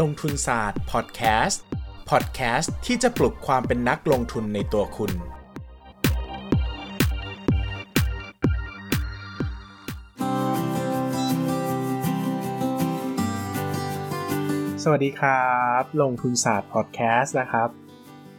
ลงทุนศาสตร์พอดแคสต์พอดแคสต์ที่จะปลุกความเป็นนักลงทุนในตัวคุณ สวัสดีครับ ลงทุนศาสตร์พอดแคสต์นะครับ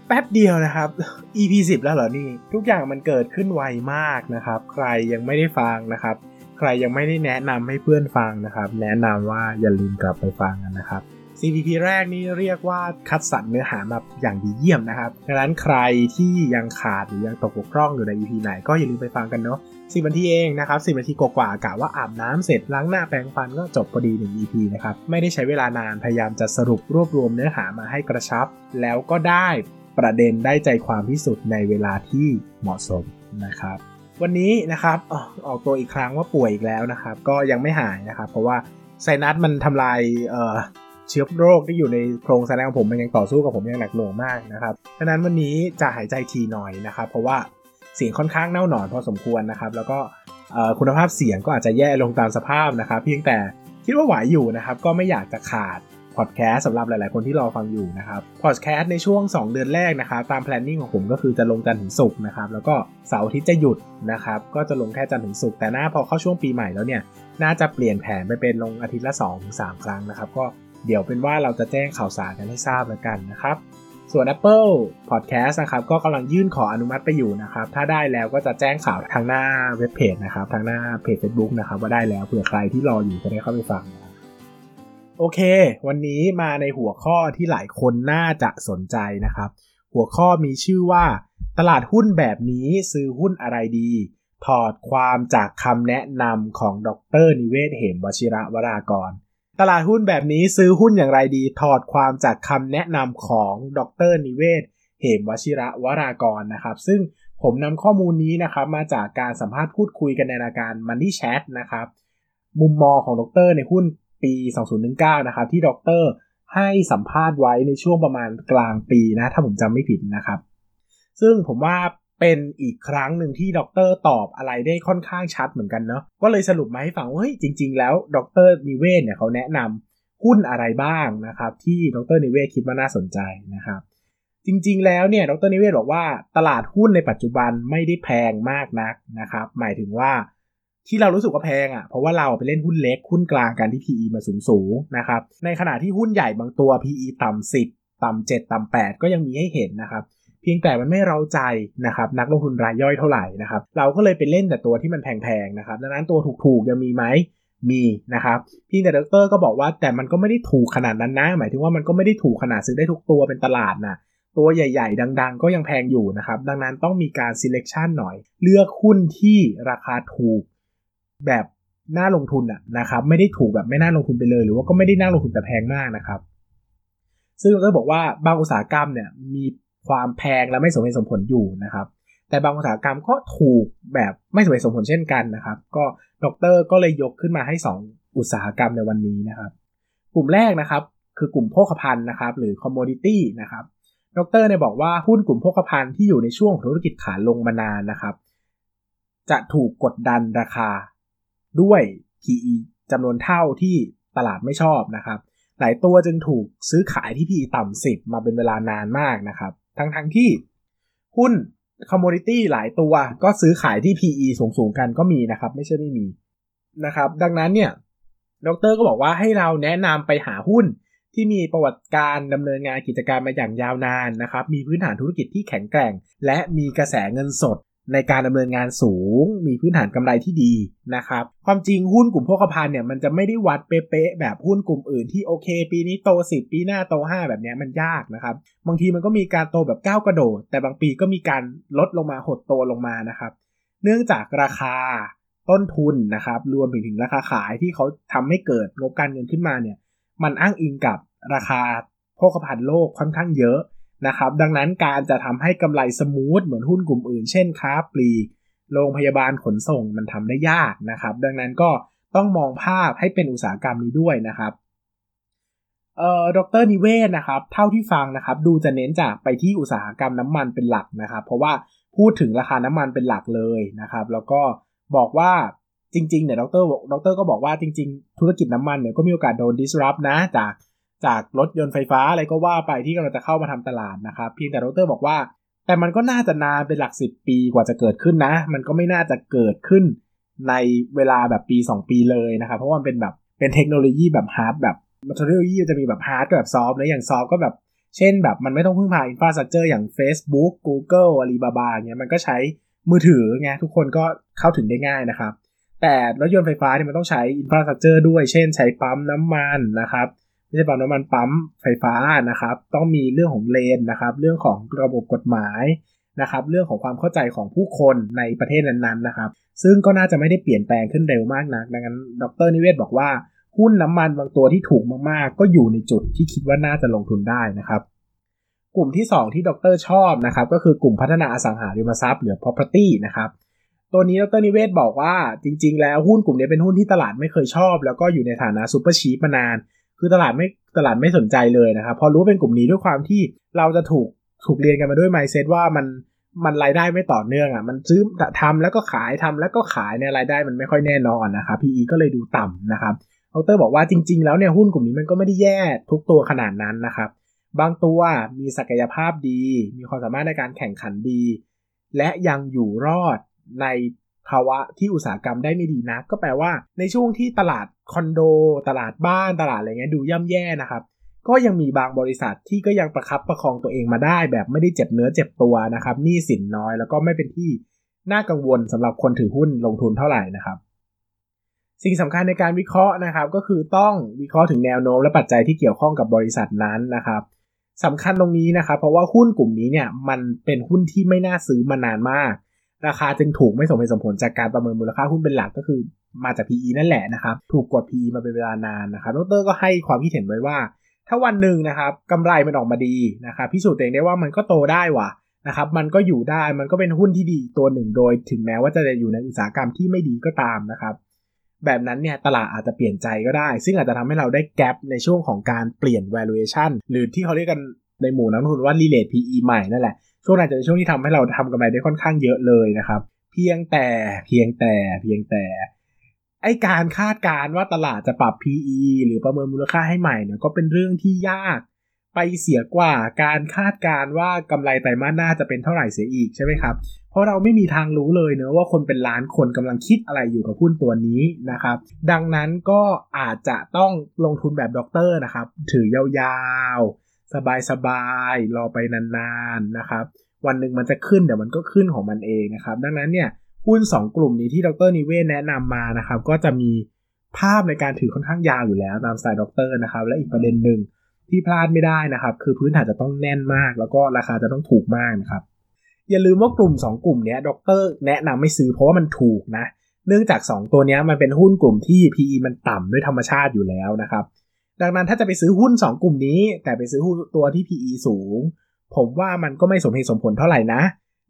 แป๊บเดียวนะครับ EP 10 แล้วเหรอนี่ ทุกอย่างมันเกิดขึ้นไวมากนะครับ ใครยังไม่ได้ฟังนะครับ ใครยังไม่ได้แนะนำให้เพื่อนฟังนะครับ แนะนำว่าอย่าลืมกลับไปฟังกันนะครับ CPP แรกนี่เรียกว่าคัดสรรเนื้อหามาอย่างดีเยี่ยมนะครับดังนั้นใครที่ยังขาดหรือยังตกบกพร่องอยู่ใน EP ไหนก็อย่าลืมไปฟังกันเนาะสิบนาทีเองนะครับสิบนาทีกว่าๆกะว่าอาบน้ำเสร็จล้างหน้าแปรงฟันก็จบพอดีหนึ่ง EP นะครับไม่ได้ใช้เวลานานพยายามจะสรุปรวบรวมเนื้อหามาให้กระชับ แล้วก็ได้ประเด็นได้ใจความที่สุดในเวลาที่เหมาะสมนะครับวันนี้นะครับออกออกตัวอีกครั้งว่าป่วยอีกแล้วนะครับ ก็ยังไม่หายนะครับ เพราะว่าไซนัสมันทำลาย เชื้อโรคที่อยู่ในโพรงไซนัสของผมมันยังต่อสู้กับผมอย่างหนักหน่วงมากนะครับดังนั้นวันนี้จะหายใจทีหน่อยนะครับ เพราะว่าเสียงค่อนข้างเน่าหนอนพอสมควรนะครับ แล้วก็คุณภาพเสียงก็อาจจะแย่ลงตามสภาพนะครับ เพียงแต่คิดว่าไหวอยู่นะครับ ก็ไม่อยากจะขาดพอดแคสต์สำหรับหลาย ๆ คนที่รอฟังอยู่นะครับพอดแคสต์ในช่วง 2 เดือนแรกนะครับ ตามแพลนนิ่งของผมก็คือจะลงจันทร์ถึงศุกร์นะครับ แล้วก็เสาร์อาทิตย์จะหยุดนะครับ ก็จะลงแค่จันทร์ถึงศุกร์แต่หน้าพอเข้าช่วงปีใหม่แล้วเนี่ย น่าจะเปลี่ยนแผนไปเป็นลงอาทิตย์ละ2-3ครั้งนะครับ ก็ เดี๋ยวเป็นว่าเราจะแจ้งข่าวสารกันให้ทราบแล้วกันนะครับ ส่วน Apple Podcast นะครับก็กำลังยื่นขออนุมัติไปอยู่นะครับ ถ้าได้แล้วก็จะแจ้งข่าวทางหน้าเว็บเพจนะครับทางหน้าเพจ Facebook นะครับว่าได้แล้วเผื่อใครที่รออยู่จะได้เข้าไปฟังโอเค วันนี้มาในหัวข้อที่หลายคนน่าจะสนใจนะครับ หัวข้อมีชื่อว่า ตลาดหุ้นแบบนี้ซื้อหุ้นอะไรดี ถอดความจากคำแนะนำของดรนิเวศเหมวชิระวรากร ตลาดหุ้นแบบนี้ซื้อหุ้นอย่างไรดี ถอดความจากคำแนะนำของดรนิเวศ เหมวชิระวรากรนะครับ ซึ่งผมนำข้อมูลนี้นะครับมาจากการสัมภาษณ์พูดคุยกันในรายการ Money Chat นะครับ มุมมองของดรในหุ้นปี 2019 นะครับ ที่ดรให้สัมภาษณ์ไว้ในช่วงประมาณกลางปีนะ ถ้าผมจำไม่ผิดนะครับ ซึ่งผมว่า เป็นอีกครั้งหนึ่งที่ด็อกเตอร์ตอบอะไรได้ค่อนข้างชัดเหมือนกันเนาะก็เลยสรุปมาให้ฟังว่าเฮ้ยจริง ๆ แล้วด็อกเตอร์นิเวศน์เนี่ยเขาแนะนำหุ้นอะไรบ้างนะครับ ที่ดรนิเวศน์คิดว่าน่าสนใจนะครับ จริง ๆ แล้วเนี่ยดรนิเวศน์บอกว่าตลาดหุ้นในปัจจุบันไม่ได้แพงมากนักนะครับ หมายถึงว่าที่เรารู้สึกว่าแพงอะ่ะเพราะว่าเราไปเล่นหุ้นเล็กหุ้นกลางกันที่ PE มาสูงสูงนะครับในขณะที่หุ้นใหญ่บางตัว PE ต่ำ10 ต่ำ7 ต่ำ8ก็ยังมีให้เห็นนะครับ พียงแต่มันไม่เราใจนะครับนักลงทุนรายย่อยเท่าไหร่นะครับเราก็เลยไปเล่นแต่ตัวที่มันแพงๆนะครับดังนั้นตัวถูกๆยังมีไหมมีนะครับเพียงแต่ดรก็บอกว่าแต่มันก็ไม่ได้ถูกขนาดนั้นนะ หมายถึงว่ามันก็ไม่ได้ถูกขนาดซื้อได้ทุกตัวเป็นตลาดนะตัวใหญ่ๆ ดัง ๆ ก็ยังแพงอยู่นะครับ ดังนั้นต้องมีการ selection หน่อย เลือกหุ้นที่ราคาถูกแบบน่าลงทุนอะนะครับไม่ได้ถูกแบบไม่น่าลงทุนไปเลย หรือว่าก็ไม่ได้น่าลงทุนแต่แพงมากนะครับ ซึ่งเรบอกว่าบางอุตสาหกรรมเนี่ยมี ความแพงและไม่สมเหตุสมผลอยู่นะครับ แต่บางอุตสาหกรรมก็ถูกแบบไม่สมเหตุสมผลเช่นกันนะครับ ก็ดรก็เลยยกขึ้นมาให้ 2 อุตสาหกรรมในวันนี้นะครับ กลุ่มแรกนะครับ คือกลุ่มโภคภัณฑ์นะครับ หรือ commodity นะครับดรเนี่ยบอกว่าหุ้นกลุ่มโภคภัณฑ์ที่อยู่ในช่วงธุรกิจขาลงมานานนะครับ จะถูกกดดันราคาด้วย PE จำนวนเท่าที่ตลาดไม่ชอบนะครับ หลายตัวจึงถูกซื้อขายที่ PE ต่ำ10มาเป็นเวลานานมากนะครับ ทั้งทั้งที่หุ้นคอมมูนิตี้หลายตัวก็ซื้อขายที่ PE สูงๆกันก็มีนะครับ ไม่ใช่ไม่มีนะครับ ดังนั้นเนี่ยดรก็บอกว่าให้เราแนะนำไปหาหุ้นที่มีประวัติการดำเนินงานกิจการมาอย่างยาวนานนะครับ มีพื้นฐานธุรกิจที่แข็งแกร่ง และมีกระแสเงินสด ในการดำเนินงานสูง มีพื้นฐานกำไรที่ดีนะครับ ความจริงหุ้นกลุ่มโภคภัณฑ์เนี่ยมันจะไม่ได้วัดเป๊ะๆแบบหุ้นกลุ่มอื่นที่โอเค ปีนี้โต 10 ปีหน้าโต 5 แบบนี้มันยากนะครับ บางทีมันก็มีการโตแบบก้าวกระโดด แต่บางปีก็มีการลดลงมาหดโตลงมานะครับ เนื่องจากราคาต้นทุนนะครับ รวมถึงราคาขายที่เขาทำให้เกิดงบการเงินขึ้นมาเนี่ย มันอ้างอิงกับราคาโภคภัณฑ์โลกค่อนข้างเยอะ นะครับ ดังนั้นการจะทำให้กำไรสมูทเหมือนหุ้นกลุ่มอื่น เช่นค้าปลีกโรงพยาบาลขนส่งมันทำได้ยากนะครับ ดังนั้นก็ต้องมองภาพให้เป็นอุตสาหกรรมนี้ด้วยนะครับเอ่อดรนิเวศนะครับ เท่าที่ฟังนะครับ ดูจะเน้นจากไปที่อุตสาหกรรมน้ำมันเป็นหลักนะครับ เพราะว่าพูดถึงราคาน้ำมันเป็นหลักเลยนะครับ แล้วก็บอกว่าจริงๆเนี่ยดรดรก็บอกว่าจริง ๆ ธุรกิจน้ำมันเนี่ยก็มีโอกาสโดน disrupt นะจาก จากรถยนต์ไฟฟ้าอะไรก็ว่าไปที่กำลังจะเข้ามาทำตลาดนะครับเพียงแต่ด็อกเตอร์บอกว่า แต่มันก็น่าจะนานเป็นหลักสิบปีกว่าจะเกิดขึ้นนะ มันก็ไม่น่าจะเกิดขึ้นในเวลาแบบปี 2 ปีเลยนะครับเพราะว่ามันเป็นแบบเป็นเทคโนโลยีแบบ hard แบบเทคโนโลยีจะมีแบบ hard กับแบบ soft นะอย่าง soft ก็แบบเช่นแบบมันไม่ต้องพึ่งพา infrastructure อย่าง Facebook Google Alibaba เงี้ยมันก็ใช้มือถือไงทุกคนก็เข้าถึงได้ง่ายนะครับ แต่รถยนต์ไฟฟ้าเนี่ยมันต้องใช้อินฟราสตรักเจอร์ด้วย เช่นใช้ปั๊มน้ำมันนะครับ ไม่ใช่ปั๊มน้ำมันปั๊มไฟฟ้านะครับ ต้องมีเรื่องของเลนนะครับ เรื่องของระบบกฎหมายนะครับ เรื่องของความเข้าใจของผู้คนในประเทศนั้นๆนะครับ ซึ่งก็น่าจะไม่ได้เปลี่ยนแปลงขึ้นเร็วมากนัก ดังนั้นดรนิเวศบอกว่าหุ้นน้ำมันบางตัวที่ถูกมากๆ ก็อยู่ในจุดที่คิดว่าน่าจะลงทุนได้นะครับ กลุ่มที่ 2 ที่ดรชอบนะครับก็คือกลุ่มพัฒนาอสังหาริมทรัพย์หรือ property นะครับตัวนี้ดรนิเวศน์บอกว่าจริง ๆ แล้วหุ้นกลุ่มนี้เป็นหุ้นที่ตลาดไม่เคยชอบ แล้วก็อยู่ในฐานะ super cheap มานาน คือตลาดไม่ตลาดไม่สนใจเลยนะครับพอรู้เป็นกลุ่มนี้ด้วยความที่เราจะถูกถูกเรียนกันมาด้วย mindset ว่ามันมันรายได้ไม่ต่อเนื่องอะ มันซื้อทำแล้วก็ขายทำแล้วก็ขายเนี่ยรายได้มันไม่ค่อยแน่นอนนะครับ PE ก็เลยดูต่ำนะครับดรบอกว่าจริง ๆ แล้วเนี่ยหุ้นกลุ่มนี้มันก็ไม่ได้แย่ทุกตัวขนาดนั้นนะครับ บางตัวมีศักยภาพดี มีความสามารถในการแข่งขันดี และยังอยู่รอดใน ภาวะที่อุตสาหกรรมได้ไม่ดีนะก็แปลว่า ในช่วงที่ตลาดคอนโด ตลาดบ้านตลาดอะไรเงี้ยดูย่ำแย่นะครับ ก็ยังมีบางบริษัทที่ก็ยังประคับประคองตัวเองมาได้ แบบไม่ได้เจ็บเนื้อเจ็บตัวนะครับหนี้สินน้อยแล้วก็ไม่เป็นที่น่ากังวลสำหรับคนถือหุ้นลงทุนเท่าไหร่นะครับสิ่งสำคัญในการวิเคราะห์นะครับ ก็คือต้องวิเคราะห์ถึงแนวโน้มและปัจจัยที่เกี่ยวข้องกับบริษัทนั้นนะครับสำคัญตรงนี้นะครับ เพราะว่าหุ้นกลุ่มนี้เนี่ยมันเป็นหุ้นที่ไม่น่าซื้อมานานมาก ราคาจึงถูกไม่สมเหตุสมผลจากการประเมินมูลค่าหุ้นเป็นหลักก็คือมาจาก PE นั่นแหละนะครับถูกกด PE มาเป็นเวลานานนะครับดรก็ให้ความคิดเห็นไว้ว่า ถ้าวันหนึ่งนะครับกำไรมันออกมาดีนะครับพิสูจน์เองได้ว่ามันก็โตได้ว่ะนะครับมันก็อยู่ได้มันก็เป็นหุ้นที่ดีตัวหนึ่งโดย ถึงแม้ว่าจะอยู่ในอุตสาหกรรมที่ไม่ดีก็ตามนะครับแบบนั้นเนี่ยตลาดอาจจะเปลี่ยนใจก็ได้ ซึ่งอาจจะทำให้เราได้แกลบในช่วงของการเปลี่ยน valuation หรือที่เขาเรียกกันในหมู่นักลงทุนว่า relate PE ใหม่นั่นแหละ ช่วงนั้นจะเป็นช่วงที่ทำให้เราทำกำไรได้ค่อนข้างเยอะเลยนะครับ เพียงแต่เพียงแต่เพียงแต่ไอการคาดการว่าตลาดจะปรับ PE หรือประเมินมูลค่าให้ใหม่เนี่ยก็เป็นเรื่องที่ยากไปเสียกว่าการคาดการว่ากำไรไตรมาสหน้าจะเป็นเท่าไหร่เสียอีกใช่ไหมครับ เพราะเราไม่มีทางรู้เลยเนอะว่าคนเป็นล้านคนกำลังคิดอะไรอยู่กับหุ้นตัวนี้นะครับ ดังนั้นก็อาจจะต้องลงทุนแบบด็อกเตอร์นะครับ ถือยาวๆ สบายๆรอไปนานๆนะครับ วันหนึ่งมันจะขึ้นเดี๋ยวมันก็ขึ้นของมันเองนะครับ ดังนั้นเนี่ยหุ้น 2 กลุ่มนี้ที่ดรนิเวศน์แนะนำมานะครับ ก็จะมีภาพในการถือค่อนข้างยาวอยู่แล้วตามสไตล์ด็อกเตอร์นะครับ และอีกประเด็นหนึ่งที่พลาดไม่ได้นะครับ คือพื้นฐานจะต้องแน่นมาก แล้วก็ราคาจะต้องถูกมากนะครับ อย่าลืมว่ากลุ่ม 2 กลุ่มนี้ด็อกเตอร์แนะนำไม่ซื้อเพราะว่ามันถูกนะ เนื่องจาก 2 ตัวนี้มันเป็นหุ้นกลุ่มที่ PE มันต่ำด้วยธรรมชาติอยู่แล้วนะครับ ดังนั้นถ้าจะไปซื้อหุ้น 2 กลุ่มนี้ แต่ไปซื้อหุ้นตัวที่ PE สูง ผมว่ามันก็ไม่สมเหตุสมผลเท่าไหร่นะ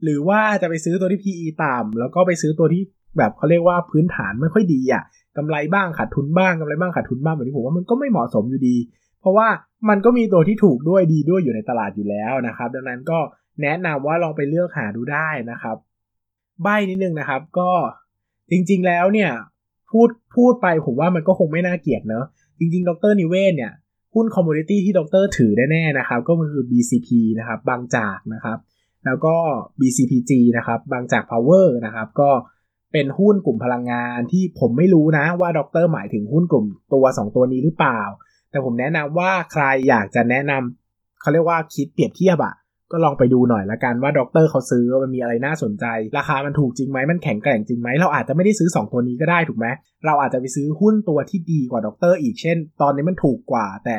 หรือว่าจะไปซื้อตัวที่ PE ต่ำแล้วก็ไปซื้อตัวที่แบบเขาเรียกว่าพื้นฐานไม่ค่อยดีอะ่ะกำไรบ้างขาดทุนบ้างกำไรบ้างขาดทุนบ้างแบบนี้ผมว่ามันก็ไม่เหมาะสมอยู่ดี เพราะว่ามันก็มีตัวที่ถูกด้วยดีด้วยอยู่ในตลาดอยู่แล้วนะครับ ดังนั้นก็แนะนำว่าลองไปเลือกหาดูได้นะครับ ใบนิดนึงนะครับก็จริงๆแล้วเนี่ยพูดพูดไปผมว่ามันก็คงไม่น่าเกลียดเนอะ จริงๆ ดรนิเวศเนี่ยหุ้นคอมมูนิตี้ที่ดรถือแน่ๆนะครับ ก็คือ BCP นะครับ บางจากนะครับ แล้วก็ BCPG นะครับ บางจาก Power นะครับ ก็เป็นหุ้นกลุ่มพลังงานที่ผมไม่รู้นะว่าดรหมายถึงหุ้นกลุ่มตัว 2 ตัวนี้หรือเปล่า แต่ผมแนะนำว่าใครอยากจะแนะนำเขาเรียกว่าคิดเปรียบเทียบอะ ก็ลองไปดูหน่อยละกันว่าด็อกเตอร์เขาซื้อมันมีอะไรน่าสนใจ ราคามันถูกจริงไหมมันแข็งแกร่งจริงไหมเราอาจจะไม่ได้ซื้อ 2 ตัวนี้ก็ได้ถูกไหมเราอาจจะไปซื้อหุ้นตัวที่ดีกว่าด็อกเตอร์อีกเช่น ตอนนี้มันถูกกว่าแต่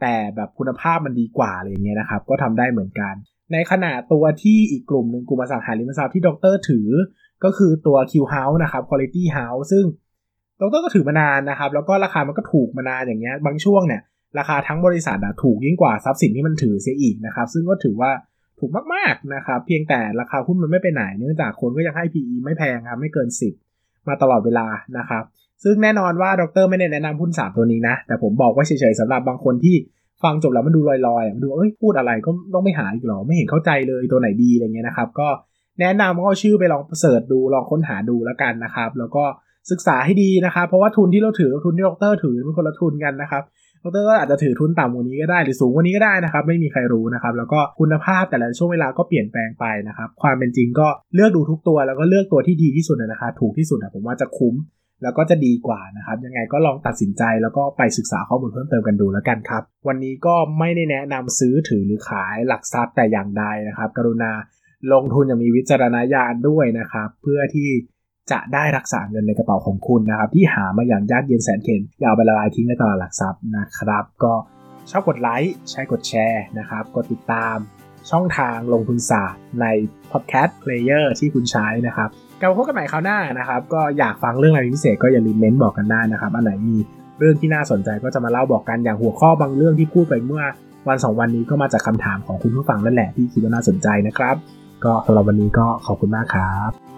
แต่แบบคุณภาพมันดีกว่าอะไรอย่างเงี้ยนะครับ ก็ทำได้เหมือนกัน ในขณะตัวที่อีกกลุ่มหนึ่งกลุ่มอสังหาริมทรัพย์ที่ด็อกเตอร์ถือ ก็คือตัว Q House นะครับ Quality House ซึ่งด็อกเตอร์ก็ถือมานานนะครับ แล้วก็ราคามันก็ถูกมานานอย่างเงี้ยบางช่วงเนี่ย ราคาทั้งบริษัทถูกยิ่งกว่าทรัพย์สินที่มันถือเสียอีกนะครับ ซึ่งก็ถือว่าถูกมากๆนะครับ เพียงแต่ราคาหุ้นมันไม่ไปไหน เนื่องจากคนก็ยังให้ PE ไม่แพงครับไม่เกิน 10 มาตลอดเวลานะครับ ซึ่งแน่นอนว่าดรไม่ได้แนะนำหุ้น3ตัวนี้นะ แต่ผมบอกว่าเฉยๆสำหรับบางคนที่ฟังจบแล้วมันดูลอยๆมันดูเอ้ยพูดอะไรก็ต้องไม่หาอีกหรอไม่เห็นเข้าใจเลยตัวไหนดีอะไรเงี้ยนะครับก็แนะนำก็ชื่อไปลองเสิร์ชดูลองค้นหาดูแล้วกันนะครับ แล้วก็ศึกษาให้ดีนะครับ เพราะว่าทุนที่เราถือทุนที่ดรถือเป็นคนละทุนกันนะครับ ดรก็อาจจะถือทุนต่ำกว่านี้ก็ได้หรือสูงกว่านี้ก็ได้นะครับ ไม่มีใครรู้นะครับ แล้วก็คุณภาพแต่ละช่วงเวลาก็เปลี่ยนแปลงไปนะครับ ความเป็นจริงก็เลือกดูทุกตัว แล้วก็เลือกตัวที่ดีที่สุดนะครับถูกที่สุดนะผมว่าจะคุ้ม แล้วก็จะดีกว่านะครับ ยังไงก็ลองตัดสินใจแล้วก็ไปศึกษาข้อมูลเพิ่มเติมกันดูแล้วกันครับ วันนี้ก็ไม่ได้แนะนำซื้อถือหรือขายหลักทรัพย์แต่อย่างใดนะครับ กรุณาลงทุนอย่างมีวิจารณญาณด้วยนะครับ เพื่อที่ จะได้รักษาเงินในกระเป๋าของคุณนะครับที่หามาอย่างยากเย็นแสนเข็ญอย่าเอาไปละลายทิ้งในตลาดหลักทรัพย์นะครับ ก็ชอบกดไลค์ใช้กดแชร์นะครับกดติดตาม ช่องทางลงทุนศาสตร์ใน podcast player ที่คุณใช้นะครับกลับมาพบกันใหม่คราวหน้านะครับ ก็อยากฟังเรื่องอะไรพิเศษก็อย่าลืมเม้นบอกกันได้นะครับ อันไหนมีเรื่องที่น่าสนใจก็จะมาเล่าบอกกันอย่างหัวข้อบางเรื่องที่พูดไปเมื่อวันสองวันนี้ก็มาจากคำถามของคุณผู้ฟังนั่นแหละที่คิดว่าน่าสนใจนะครับ ก็สำหรับวันนี้ก็ขอบคุณมากครับ